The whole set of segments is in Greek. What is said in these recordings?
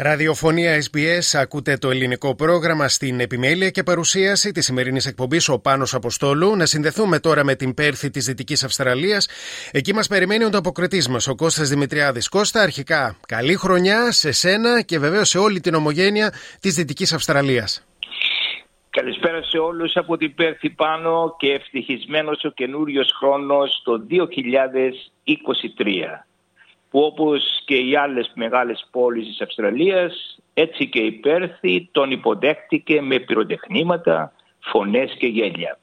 Ραδιοφωνία SBS, ακούτε το ελληνικό πρόγραμμα στην επιμέλεια και παρουσίαση της σημερινής εκπομπής ο Πάνος Αποστόλου. Να συνδεθούμε τώρα με την Πέρθη της Δυτικής Αυστραλίας. Εκεί μας περιμένει ο ανταποκριτή μα, ο Κώστας Δημητριάδης. Κώστα, αρχικά καλή χρονιά σε σένα και βεβαίως σε όλη την ομογένεια της Δυτικής Αυστραλίας. Καλησπέρα σε όλους από την Πέρθη πάνω και ευτυχισμένος ο καινούριος χρόνος το 2023 που όπως και οι άλλες μεγάλες πόλεις της Αυστραλίας έτσι και η Πέρθη τον υποδέχτηκε με πυροτεχνήματα, φωνές και γέλια.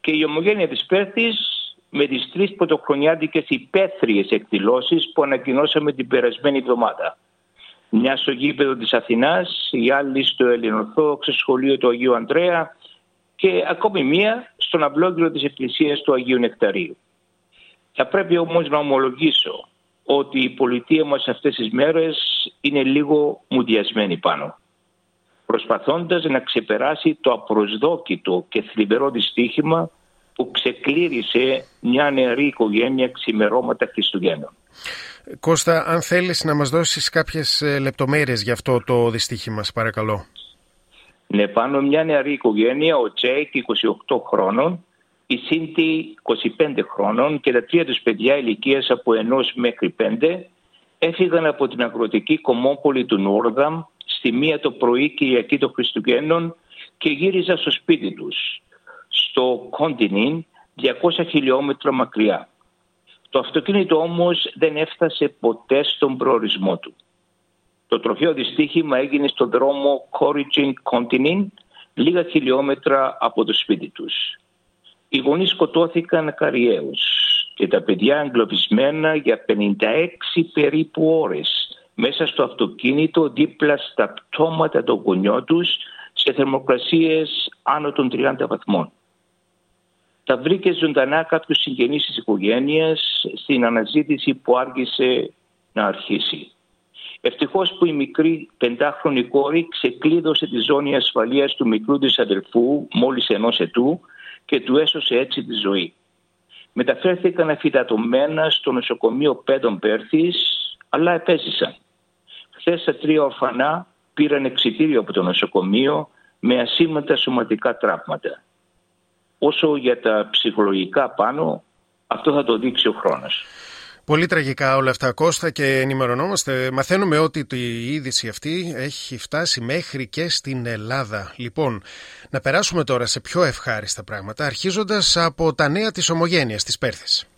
Και η ομογένεια της Πέρθης με τις τρεις πρωτοχρονιάτικες υπαίθριες εκδηλώσεις που ανακοινώσαμε την περασμένη εβδομάδα. Μια στο γήπεδο της Αθηνάς, η άλλη στο Ελληνορθόδοξο Σχολείο του Αγίου Ανδρέα και ακόμη μία στον αυλόγυρο της Εκκλησίας του Αγίου Νεκταρίου. Θα πρέπει όμως να ομολογήσω ότι η πολιτεία μας αυτές τις μέρες είναι λίγο μουδιασμένη πάνω. Προσπαθώντας να ξεπεράσει το απροσδόκητο και θλιβερό δυστύχημα που ξεκλήρισε μια νεαρή οικογένεια ξημερώματα Χριστουγέννων. Κώστα, αν θέλεις να μας δώσεις κάποιες ε, λεπτομέρειες για αυτό το δυστύχημα, παρακαλώ. Ναι, πάνω μια νεαρή οικογένεια, ο Τζέικ, 28 χρόνων, η Σίντι 25 χρόνων και τα τρία τους παιδιά ηλικίας από ενός μέχρι πέντε έφυγαν από την αγροτική κωμόπολη του Νόρθαμ στη μία το πρωί Κυριακή των Χριστουγέννων και γύριζαν στο σπίτι τους, στο Κόντινιν, 200 χιλιόμετρα μακριά. Το αυτοκίνητο όμως δεν έφτασε ποτέ στον προορισμό του. Το τροχαίο δυστύχημα έγινε στο δρόμο Κόριτζιν Κόντινιν, λίγα χιλιόμετρα από το σπίτι τους. Οι γονείς σκοτώθηκαν καριέως και τα παιδιά εγκλωβισμένα για 56 περίπου ώρες μέσα στο αυτοκίνητο δίπλα στα πτώματα των γονιών τους σε θερμοκρασίες άνω των 30 βαθμών. Τα βρήκε ζωντανά κάποιος συγγενείς της οικογένειας στην αναζήτηση που άργησε να αρχίσει. Ευτυχώς που η μικρή πεντάχρονη κόρη ξεκλείδωσε τη ζώνη ασφαλείας του μικρού της αδελφού μόλις ενός ετού και του έσωσε έτσι τη ζωή. Μεταφέρθηκαν αφιτατωμένα στο νοσοκομείο Πέντων Πέρθης, αλλά επέζησαν. Χθες τα τρία ορφανά πήραν εξητήριο από το νοσοκομείο με ασήμαντα σωματικά τραύματα. Όσο για τα ψυχολογικά πάνω, αυτό θα το δείξει ο χρόνος. Πολύ τραγικά όλα αυτά, Κώστα, και ενημερωνόμαστε. Μαθαίνουμε ότι η είδηση αυτή έχει φτάσει μέχρι και στην Ελλάδα. Λοιπόν, να περάσουμε τώρα σε πιο ευχάριστα πράγματα, αρχίζοντας από τα νέα της ομογένειας της Πέρθης.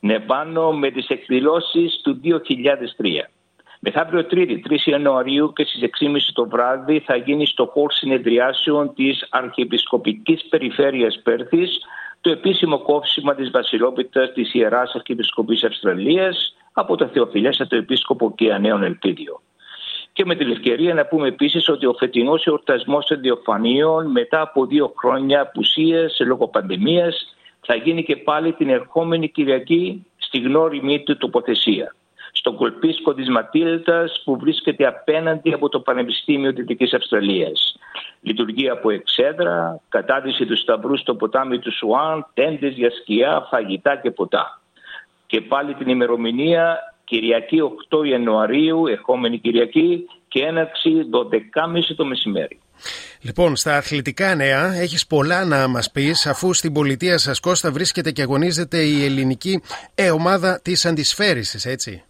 Ναι, πάνω με τις εκδηλώσεις του 2003. Μεθαύριο Τρίτη, 3 Ιανουαρίου και στις 6.30 το βράδυ θα γίνει στο χώρο συνεδριάσεων της Αρχιεπισκοπικής Περιφέρειας Πέρθης το επίσημο κόψιμα της βασιλόπιτας της Ιεράς Αρχιεπισκοπής Αυστραλίας από το Θεοφιλέστατο Επίσκοπο και Ανέων Ελπίδιο. Και με την ευκαιρία να πούμε επίσης ότι ο φετινός εορτασμός των Διοφανείων μετά από δύο χρόνια απουσίας λόγω πανδημίας θα γίνει και πάλι την ερχόμενη Κυριακή στη γνώριμη του τοποθεσία στον κολπίσκο της Ματίλτας που βρίσκεται απέναντι από το Πανεπιστήμιο Δυτικής Αυστραλίας. Λειτουργεί από εξέδρα, κατάδυση τους σταυρούς στο ποτάμι του Σουάν, τέντες για σκιά, φαγητά και ποτά. Και πάλι την ημερομηνία Κυριακή 8 Ιανουαρίου, ερχόμενη Κυριακή και έναρξη 12.30 το μεσημέρι. Λοιπόν, στα αθλητικά νέα έχεις πολλά να μας πεις αφού στην πολιτεία σας Κώστα βρίσκεται και αγωνίζεται η ελληνική ε, ομάδα της αντισφαίρησης, έτσι.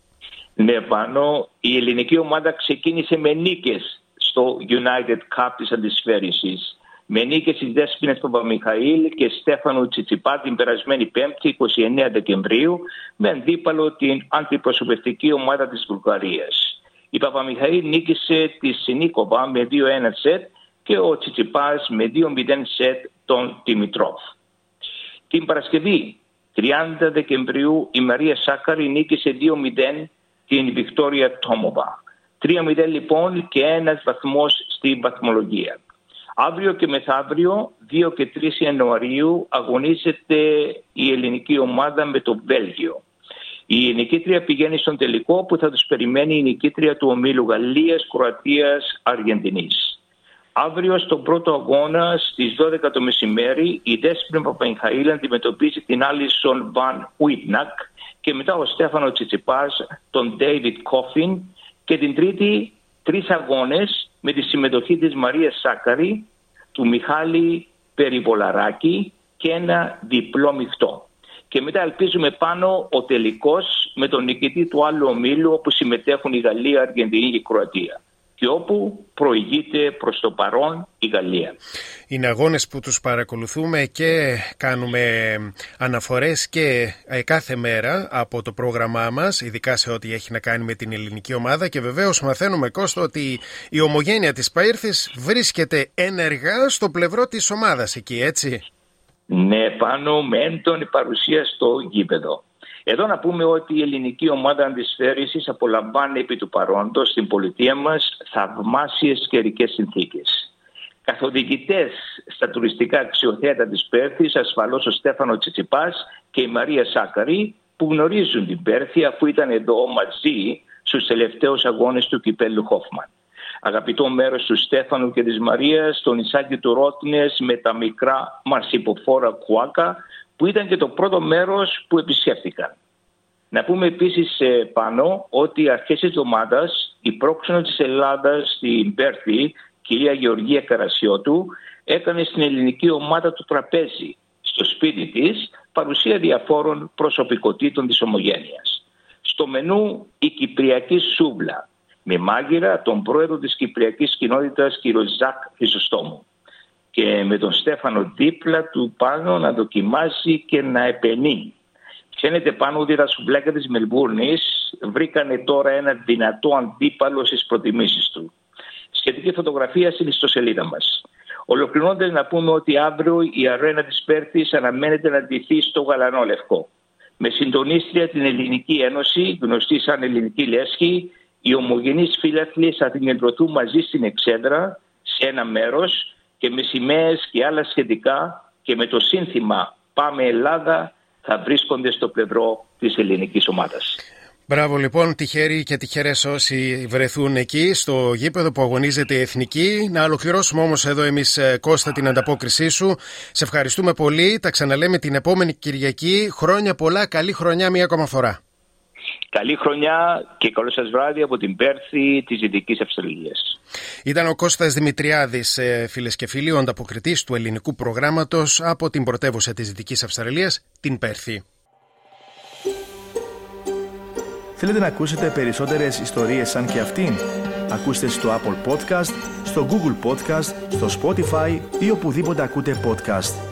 Ναι, πάνω η ελληνική ομάδα ξεκίνησε με νίκες στο United Cup της αντισφαίρησης. Με νίκες στις Δέσποινες Παπαμιχαήλ και Στέφανο Τσιτσιπά την περασμένη 5η 29 Δεκεμβρίου με αντίπαλο την αντιπροσωπευτική ομάδα της Βουλγαρίας. Η Παπαμιχαήλ νίκησε τη Σινίκοβα με 2-1 σετ και ο Τσιτσιπάς με 2-0 σετ τον Τιμητρόφ. Την Παρασκευή 30 Δεκεμβρίου η Μαρία Σάκαρη νίκησε 2-0 την Βικτόρια Τόμοβα. 3-0 λοιπόν και ένας βαθμός στην βαθμολογία. Αύριο και μεθαύριο, 2 και 3 Ιανουαρίου, αγωνίζεται η ελληνική ομάδα με το Βέλγιο. Η νικήτρια πηγαίνει στον τελικό που θα τους περιμένει η νικήτρια του ομίλου Γαλλίας, Κροατίας, Αργεντινής. Αύριο στον πρώτο αγώνα στις 12 το μεσημέρι η Δέσποινα Παπαϊχαήλ αντιμετωπίζει την Άλισον Βαν Ουίτνακ και μετά ο Στέφανο Τσιτσιπάς τον Ντέιβιτ Κόφιν και την τρίτη τρεις αγώνες με τη συμμετοχή της Μαρίας Σάκαρη, του Μιχάλη Περιβολαράκη και ένα διπλό μειχτό. Και μετά ελπίζουμε πάνω ο τελικός με τον νικητή του άλλου ομίλου όπου συμμετέχουν η Γαλλία, η Αργεντινή και η Κροατία και όπου προηγείται προς το παρόν η Γαλλία. Είναι αγώνες που τους παρακολουθούμε και κάνουμε αναφορές και ε, κάθε μέρα από το πρόγραμμά μας, ειδικά σε ό,τι έχει να κάνει με την ελληνική ομάδα και βεβαίως μαθαίνουμε Κώστο ότι η ομογένεια της Παΐρθης βρίσκεται ενεργά στο πλευρό της ομάδας εκεί, έτσι; Ναι, πάνω με έντονη παρουσία στο γήπεδο. Εδώ να πούμε ότι η ελληνική ομάδα αντισφαίρησης απολαμβάνει επί του παρόντος στην πολιτεία μας θαυμάσιες καιρικές συνθήκες. Καθοδηγητές στα τουριστικά αξιοθέατα της Πέρθης ασφαλώς ο Στέφανο Τσιτσιπάς και η Μαρία Σάκαρη που γνωρίζουν την Πέρθη αφού ήταν εδώ μαζί στους τελευταίους αγώνες του κυπέλου Χόφμαν. Αγαπητό μέρος του Στέφανου και της Μαρίας στο νησάκι του Ρότνες με τα μικρά μαρσιποφόρα κουάκα που ήταν και το πρώτο μέρος που επισκέφθηκαν. Να πούμε επίσης ε, πάνω ότι αρχές της εβδομάδας η πρόξενο της Ελλάδας στην Πέρθη, κυρία Γεωργία Καρασιώτου, έκανε στην ελληνική ομάδα του τραπέζι στο σπίτι της παρουσία διαφόρων προσωπικότητων της ομογένειας. Στο μενού η Κυπριακή Σούβλα με μάγειρα τον πρόεδρο της Κυπριακής Κοινότητας κ. Ζακ Χρυσοστόμου και με τον Στέφανο δίπλα του πάνω να δοκιμάσει και να επενεί. Φαίνεται πάνω ότι τα σουβλάκια της Μελμπούρνης βρήκανε τώρα ένα δυνατό αντίπαλο στις προτιμήσεις του. Σχετική φωτογραφία στην ιστοσελίδα μας. Ολοκληρώνοντας να πούμε ότι αύριο η αρένα της Πέρθης αναμένεται να ντυθεί στο γαλανό λευκό. Με συντονίστρια την Ελληνική Ένωση, γνωστή σαν Ελληνική Λέσχη, οι ομογενείς φύλαθλοι θα συγκεντρωθούν μαζί στην Εξέδρα σε ένα μέρος και με σημαίες και άλλα σχετικά και με το σύνθημα «Πάμε Ελλάδα» θα βρίσκονται στο πλευρό της ελληνικής ομάδας. Μπράβο λοιπόν, τυχεροί και τυχερές όσοι βρεθούν εκεί στο γήπεδο που αγωνίζεται η Εθνική. Να ολοκληρώσουμε όμως εδώ εμείς ε, Κώστα την ανταπόκρισή σου. Σε ευχαριστούμε πολύ. Τα ξαναλέμε την επόμενη Κυριακή. Χρόνια πολλά, καλή χρονιά μία ακόμα φορά. Καλή χρονιά και καλό σας βράδυ από την Πέρθη της Δυτικής Αυστραλίας. Ήταν ο Κώστας Δημητριάδης, ε, φίλες και φίλοι, ο ανταποκριτής του ελληνικού προγράμματος από την πρωτεύουσα της Δυτικής Αυστραλίας, την Πέρθη. Θέλετε να ακούσετε περισσότερες ιστορίες σαν και αυτήν; Ακούστε στο Apple Podcast, στο Google Podcast, στο Spotify ή οπουδήποτε ακούτε podcast.